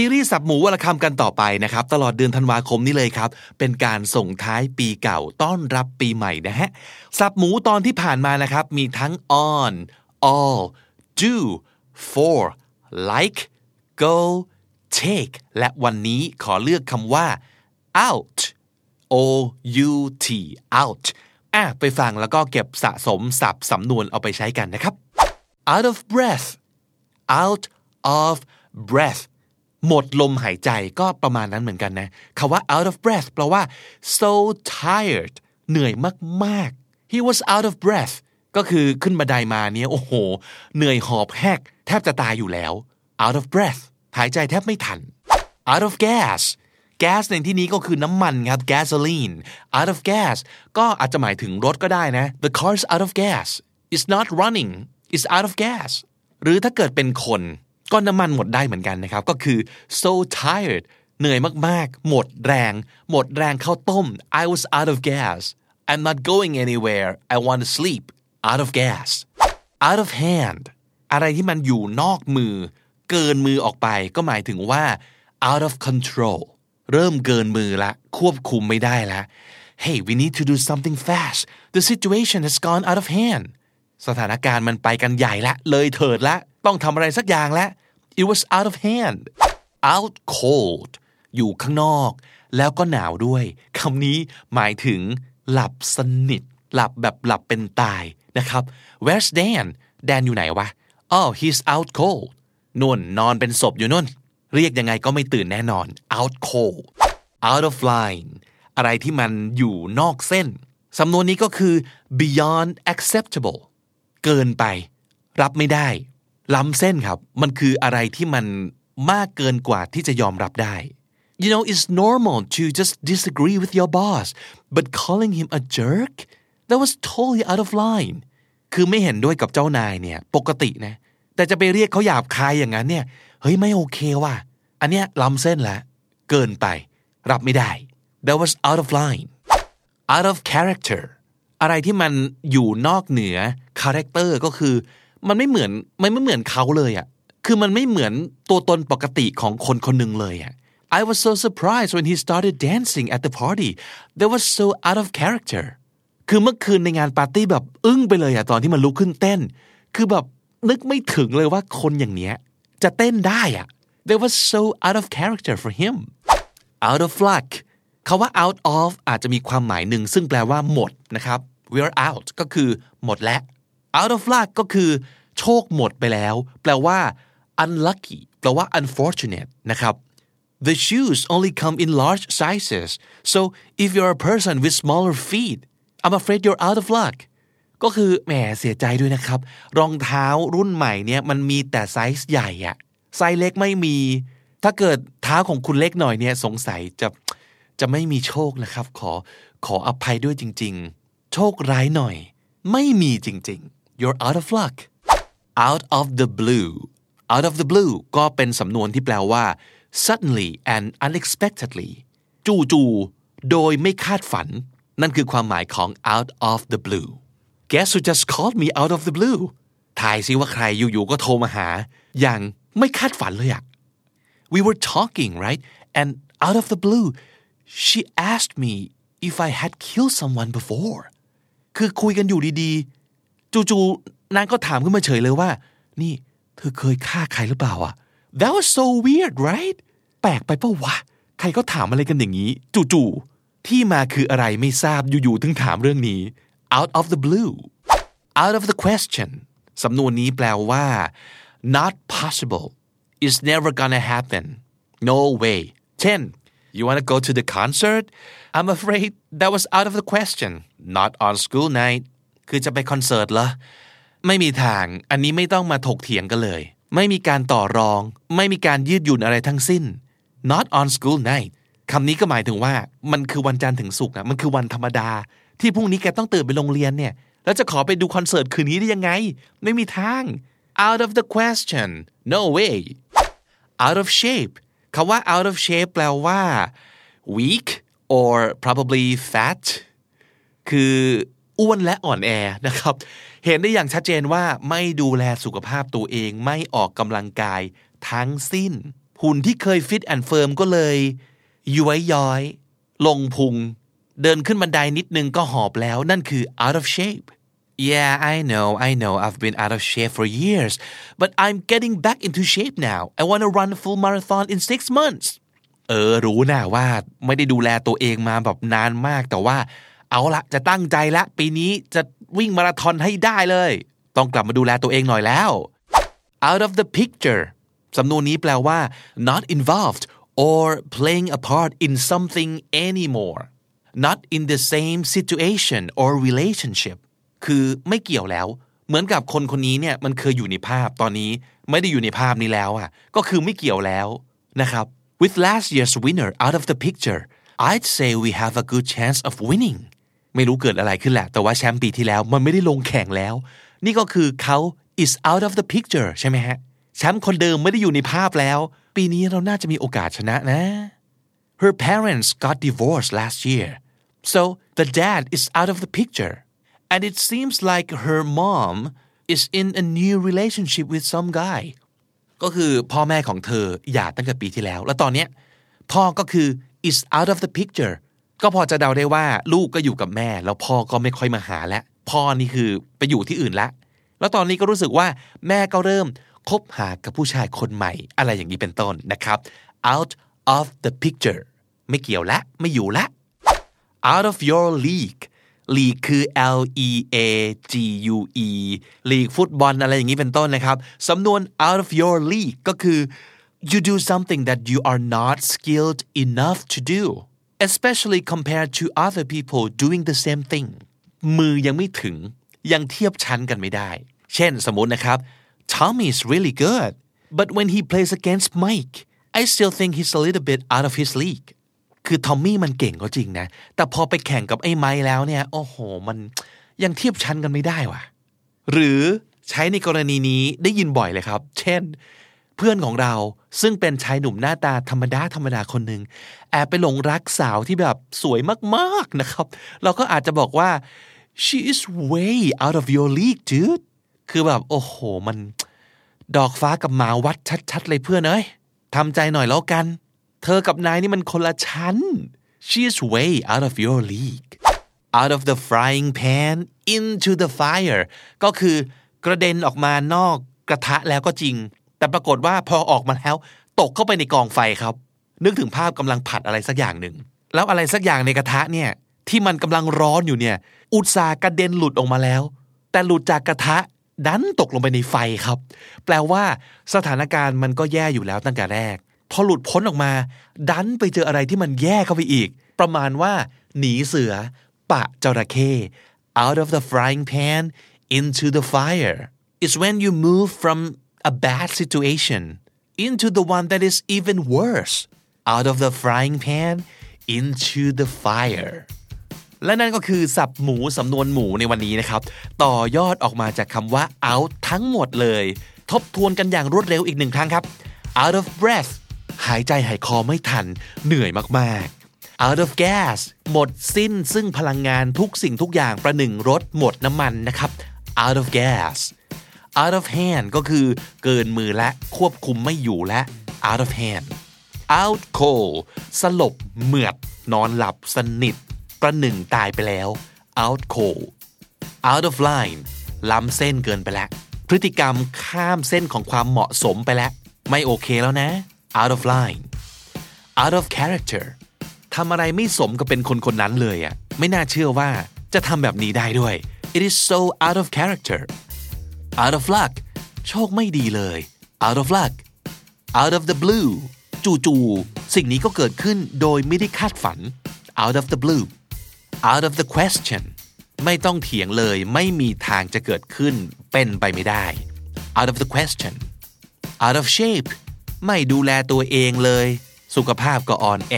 ซีรีส์สับหมูวละคำกันต่อไปนะครับ ตลอดเดือนธันวาคมนี้เลยครับ เป็นการส่งท้ายปีเก่าต้อนรับปีใหม่นะฮะสับหมูตอนที่ผ่านมานะครับ มีทั้ง on all do for like go take และวันนี้ขอเลือกคำว่า out o u t out อะไปฟังแล้วก็เก็บสะสมสับสำนวนเอาไปใช้กันนะครับ out of breath out of breath หมดลมหายใจก็ประมาณนั้นเหมือนกันนะคาว่า out of breath แปลว่า so tired เหนื่อยมากๆ he was out of breath ก็คือขึ้นบันไดมาเนี่ยโอ้โห เหนื่อยหอบแหกแทบจะตายอยู่แล้ว out of breath หายใจแทบไม่ทัน out of gas gas ในที่นี้ก็คือน้ำมันครับ gasoline out of gas ก็อาจจะหมายถึงรถก็ได้นะ the car's out of gas it's not running it's out of gas หรือถ้าเกิดเป็นคน ก็น้ำมันหมดได้เหมือนกันนะครับ ก็คือ so tired เหนื่อยมากๆ หมดแรง หมดแรงเข้าต้ม I was out of gas I'm not going anywhere I want to sleep out of gas out of hand อะไรที่มันอยู่นอกมือ เกินมือออกไป ก็หมายถึงว่า out of control เริ่มเกินมือละ ควบคุมไม่ได้ละ Hey we need to do something fast the situation has gone out of hand สถานการณ์มันไปกันใหญ่ละ เลยเถิดละ ต้องทำอะไรสักอย่างและ it was out of hand out cold อยู่ข้างนอก แล้วก็หนาวด้วยคำนี้หมายถึงหลับสนิท หลับแบบหลับเป็นตายนะครับ where's Dan Dan อยู่ไหนวะ oh he's out cold นุ่นนอนเป็นศพอยู่นุ่น เรียกยังไงก็ไม่ตื่นแน่นอน out cold out of line อะไรที่มันอยู่นอกเส้น สำนวนนี้ก็คือ beyond acceptable เกินไป รับไม่ได้ ล้ำเส้นครับ มันคืออะไรที่มันมากเกินกว่าที่จะยอมรับได้ You know it's normal to just disagree with your boss but calling him a jerk that was totally out of line คือไม่เห็นด้วยกับเจ้านายเนี่ย ปกตินะ แต่จะไปเรียกเขาหยาบคายอย่างนั้นเนี่ย เฮ้ย ไม่โอเคว่ะ อันเนี้ยล้ำเส้นล้วเกินไป รับไม่ได้ that was out of line out of character อะไรที่มันอยู่นอกเหนือ character ก็คือ มันไม่เหมือนมันไม่เหมือนเขาเลยอะ่ะคือมันไม่เหมือนตัวตนปกติของคนคนหนึ่งเลยอะ่ะ I was so surprised when he started dancing at the party that was so out of character คือเมื่อคืนในงานปาร์ตี้แบบอึ้งไปเลยอะตอนที่มันลุกขึ้นเต้น คือแบบนึกไม่ถึงเลยว่าคนอย่างเนี้ยจะเต้นได้อะ that was so out of character for him out of luck คาว่า out of อาจจะมีความหมายหนึ่งซึ่งแปลว่าหมดนะครับ we're out ก็คือหมดแล้ว out of luck ก็คือ โชคหมดไปแล้ว แปลว่า unlucky แปลว่า unfortunate นะครับ the shoes only come in large sizes so if you're a person with smaller feet I'm afraid you're out of luck ก็คือแหมเสียใจด้วยนะครับ รองเท้ารุ่นใหม่เนี่ยมันมีแต่ไซส์ใหญ่อะไซส์เล็กไม่มี ถ้าเกิดเท้าของคุณเล็กหน่อยเนี่ยสงสัยจะจะไม่มีโชคนะครับ ขอขออภัยด้วยจริง ๆ โชคร้ายหน่อย ไม่มีจริง ๆ you're out of luck out of the blue out of the blue ก็เป็นสำนวนที่แปลว่า suddenly and unexpectedly จู่ๆโดยไม่คาดฝัน นั่นคือความหมายของ out of the blue guess who just called me out of the blue ทายซิว่าใครอยู่ๆก็โทรมาหา อย่างไม่คาดฝันเลยอะ we were talking right and out of the blue she asked me if I had killed someone before คือคุยกันอยู่ดีๆ จู่ๆนางก็ถามขึ้นมาเฉยเลยว่า นี่ เธอเคยฆ่าใครหรือเปล่าอะ That was so weird right แปลกไปปะวะ ใครก็ถามอะไรกันอย่างนี้ จู่ๆที่มาคืออะไรไม่ทราบอยู่ๆถึงถามเรื่องนี้ out of the blue out of the question สำนวนนี้แปลว่า not possible it's never gonna happen no way เช่น you wanna go to the concert I'm afraid that was out of the question not on school night คือจะไปคอนเสิร์ตเหรอไม่มีทาง อันนี้ไม่ต้องมาถกเถียงกันเลย ไม่มีการต่อรอง ไม่มีการยืดหยุ่นอะไรทั้งสิ้น not on school night คำนี้ก็หมายถึงว่า มันคือวันจันทร์ถึงศุกร์อะมันคือวันธรรมดา ที่พรุ่งนี้แกต้องตื่นไปโรงเรียนเนี่ย แล้วจะขอไปดูคอนเสิร์ตคืนนี้ได้ยังไง ไม่มีทาง out of the question no way out of shape คำว่า out of shape แปลว่า weak or probably fat คือ อ้วนและอ่อนแอนะครับ เห็นได้อย่างชัดเจนว่าไม่ดูแลสุขภาพตัวเองไม่ออกกำลังกายทั้งสิ้น หุ่นที่เคย fit and firm ก็เลย ย้อยย้อย ลงพุง เดินขึ้นบันไดนิดนึงก็หอบแล้วนั่นคือ out of shape Yeah, I know, I know, I've been out of shape for years, but I'm getting back into shape now. I want to run a full marathon in six months. เออรู้นะว่าไม่ได้ดูแลตัวเองมาแบบนานมากแต่ว่า เอาละจะตั้งใจละ ปีนี้จะวิ่งมาราธอนให้ได้เลย ต้องกลับมาดูแลตัวเองหน่อยแล้ว out of the picture สำนวนนี้แปลว่า not involved or playing a part in something anymore not in the same situation or relationship คือไม่เกี่ยวแล้ว เหมือนกับคนคนนี้เนี่ยมันเคยอยู่ในภาพตอนนี้ไม่ได้อยู่ในภาพนี้แล้วอะก็คือไม่เกี่ยวแล้วนะครับ with last year's winner out of the picture I'd say we have a good chance of winning ไม่รู้เกิดอะไรขึ้นแหละ แต่ว่าแชมป์ปีที่แล้วมันไม่ได้ลงแข่งแล้ว นี่ก็คือเขา is out of the picture ใช่ไหมฮะ แชมป์คนเดิมไม่ได้อยู่ในภาพแล้ว ปีนี้เราน่าจะมีโอกาสชนะนะ Her parents got divorced last year so the dad is out of the picture and it seems like her mom is in a new relationship with some guy ก็คือพ่อแม่ของเธอหย่าตั้งแต่ปีที่แล้ว แล้วตอนเนี้ยพ่อก็คือ is out of the picture ก็พอจะเดาได้ว่าลูกก็อยู่กับแม่ แล้วพ่อก็ไม่ค่อยมาหาแล้วพ่อนี่คือไปอยู่ที่อื่นละแล้วตอนนี้ก็รู้สึกว่าแม่ก็เริ่มคบหากับผู้ชายคนใหม่ อะไรอย่างนี้เป็นต้นนะครับ out of the picture ไม่เกี่ยวละไม่อยู่ละ out of your league league คือ L E A G U E league ฟุตบอลอะไรอย่างนี้เป็นต้นนะครับสำนวน out of your league ก็คือ you do something that you are not skilled enough to do especially compared to other people doing the same thing มือยังไม่ถึงยังเทียบชั้นกันไม่ได้ เช่นสมมตินะครับ Tommy is really good but when he plays against Mike I still think he's a little bit out of his league คือทอมมี่มันเก่งก็จริงนะ แต่พอไปแข่งกับไอ้ไม้แล้วเนี่ย โอ้โห มันยังเทียบชั้นกันไม่ได้ว่ะ หรือใช้ในกรณีนี้ได้ยินบ่อยเลยครับ เช่น เพื่อนของเราซึ่งเป็นชายหนุ่มหน้าตาธรรมดาธรรมดาคนหนึ่งแอบไปหลงรักสาวที่แบบสวยมากๆนะครับ เราก็อาจจะบอกว่า she is way out of your league dude คือแบบ โอ้โห มันดอกฟ้ากับหมาวัดชัด ๆ เลยเพื่อนเอ้ยทำใจหน่อยแล้วกัน เธอกับนายนี่มันคนละชั้น she is way out of your league out of the frying pan into the fire ก็คือกระเด็นออกมานอกกระทะแล้วก็จริง แต่ปรากฏว่าพอออกมาแล้ว ตกเข้าไปในกองไฟครับ นึกถึงภาพกำลังผัดอะไรสักอย่างหนึ่ง แล้วอะไรสักอย่างในกระทะเนี่ยที่มันกำลังร้อนอยู่เนี่ย อุตสาหกระเด็นหลุดออกมาแล้ว แต่หลุดจากกระทะดันตกลงไปในไฟครับ แปลว่าสถานการณ์มันก็แย่อยู่แล้วตั้งแต่แรก พอหลุดพ้นออกมา ดันไปเจออะไรที่มันแย่เข้าไปอีก ประมาณว่า หนีเสือ ปะจระเข้ out of the frying pan into the fire is when you move from a bad situation into the one that is even worse out of the frying pan into the fire และนั่นก็คือสับหมูสำนวนหมูในวันนี้นะครับ ต่อยอดออกมาจากคำว่า out ทั้งหมดเลย ทบทวนกันอย่างรวดเร็วอีกหนึ่งครั้งครับ out of breath หายใจหายคอไม่ทัน เหนื่อยมากๆ out of gas หมดสิ้นซึ่งพลังงานทุกสิ่งทุกอย่างประหนึ่งรถหมดน้ำมันนะครับ out of gas out of hand ก็คือเกินมือและควบคุมไม่อยู่และ out of hand out cold สลบเหมือด นอนหลับสนิท ประหนึ่งตายไปแล้ว out cold out of line ล้ำเส้นเกินไปแล้ว พฤติกรรมข้ามเส้นของความเหมาะสมไปแล้ว ไม่โอเคแล้วนะ out of line out of character ทำอะไรไม่สมกับเป็นคนคนนั้นเลยอะ่ะไม่น่าเชื่อว่าจะทำแบบนี้ได้ด้วย it is so out of character out of luck โชคไม่ดีเลย out of luck out of the blue จู่ๆสิ่งนี้ก็เกิดขึ้นโดยไม่ได้คาดฝัน out of the blue out of the question ไม่ต้องเถียงเลยไม่มีทางจะเกิดขึ้นเป็นไปไม่ได้ out of the question out of shape ไม่ดูแลตัวเองเลย สุขภาพก็อ่อนแอ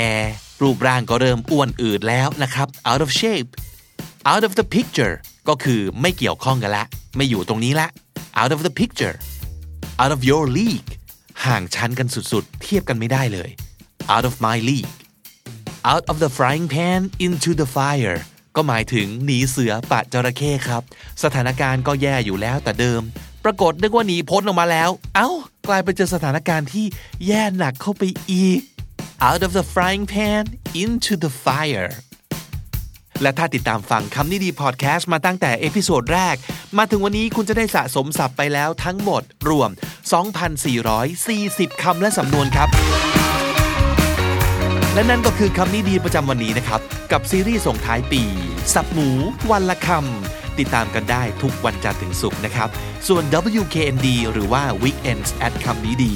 รูปร่างก็เริ่มอ้วนอืดแล้วนะครับ out of shape out of the picture ก็คือไม่เกี่ยวข้องกันละ ไม่อยู่ตรงนี้ละ out of the picture out of your league ห่างชั้นกันสุดๆ เทียบกันไม่ได้เลย out of my league out of the frying pan into the fire ก็หมายถึงหนีเสือปะจระเข้ครับ สถานการณ์ก็แย่อยู่แล้วแต่เดิม ปรากฏนึกว่าหนีพ้นออกมาแล้ว เอ้ากลายไปเจอสถานการณ์ที่แย่หนักเข้าไปอีก out of the frying pan into the fire และถ้าติดตามฟังคำนี้ดีพอดแคสต์มาตั้งแต่ episode แรก มาถึงวันนี้คุณจะได้สะสมศัพท์ไปแล้วทั้งหมดรวม 2,440 คำและสำนวนครับ และนั่นก็คือคำนี้ดีประจำวันนี้นะครับ กับซีรีส์ส่งท้ายปี ศัพท์หมูวันละคำติดตามกันได้ทุกวันจันทร์ถึงศุกร์นะครับ ส่วน WKND หรือว่า Weekends at คำนี้ดี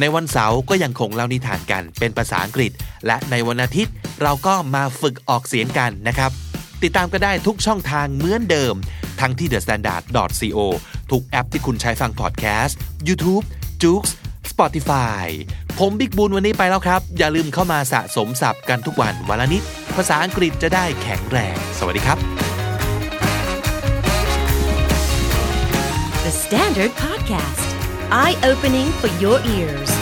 ในวันเสาร์ก็ยังคงเล่านิทานกันเป็นภาษาอังกฤษ และในวันอาทิตย์เราก็มาฝึกออกเสียงกันนะครับ ติดตามก็ได้ทุกช่องทางเหมือนเดิม ทั้งที่ thestandard.co ทุกแอปที่คุณใช้ฟังพอดแคสต์ YouTube j o o x Spotify ผมบิ๊กบูลวันนี้ไปแล้วครับ อย่าลืมเข้ามาสะสมศัพท์กันทุกวันวันละนิด ภาษาอังกฤษจะได้แข็งแรง สวัสดีครับ The Standard Podcast, eye opening for your ears.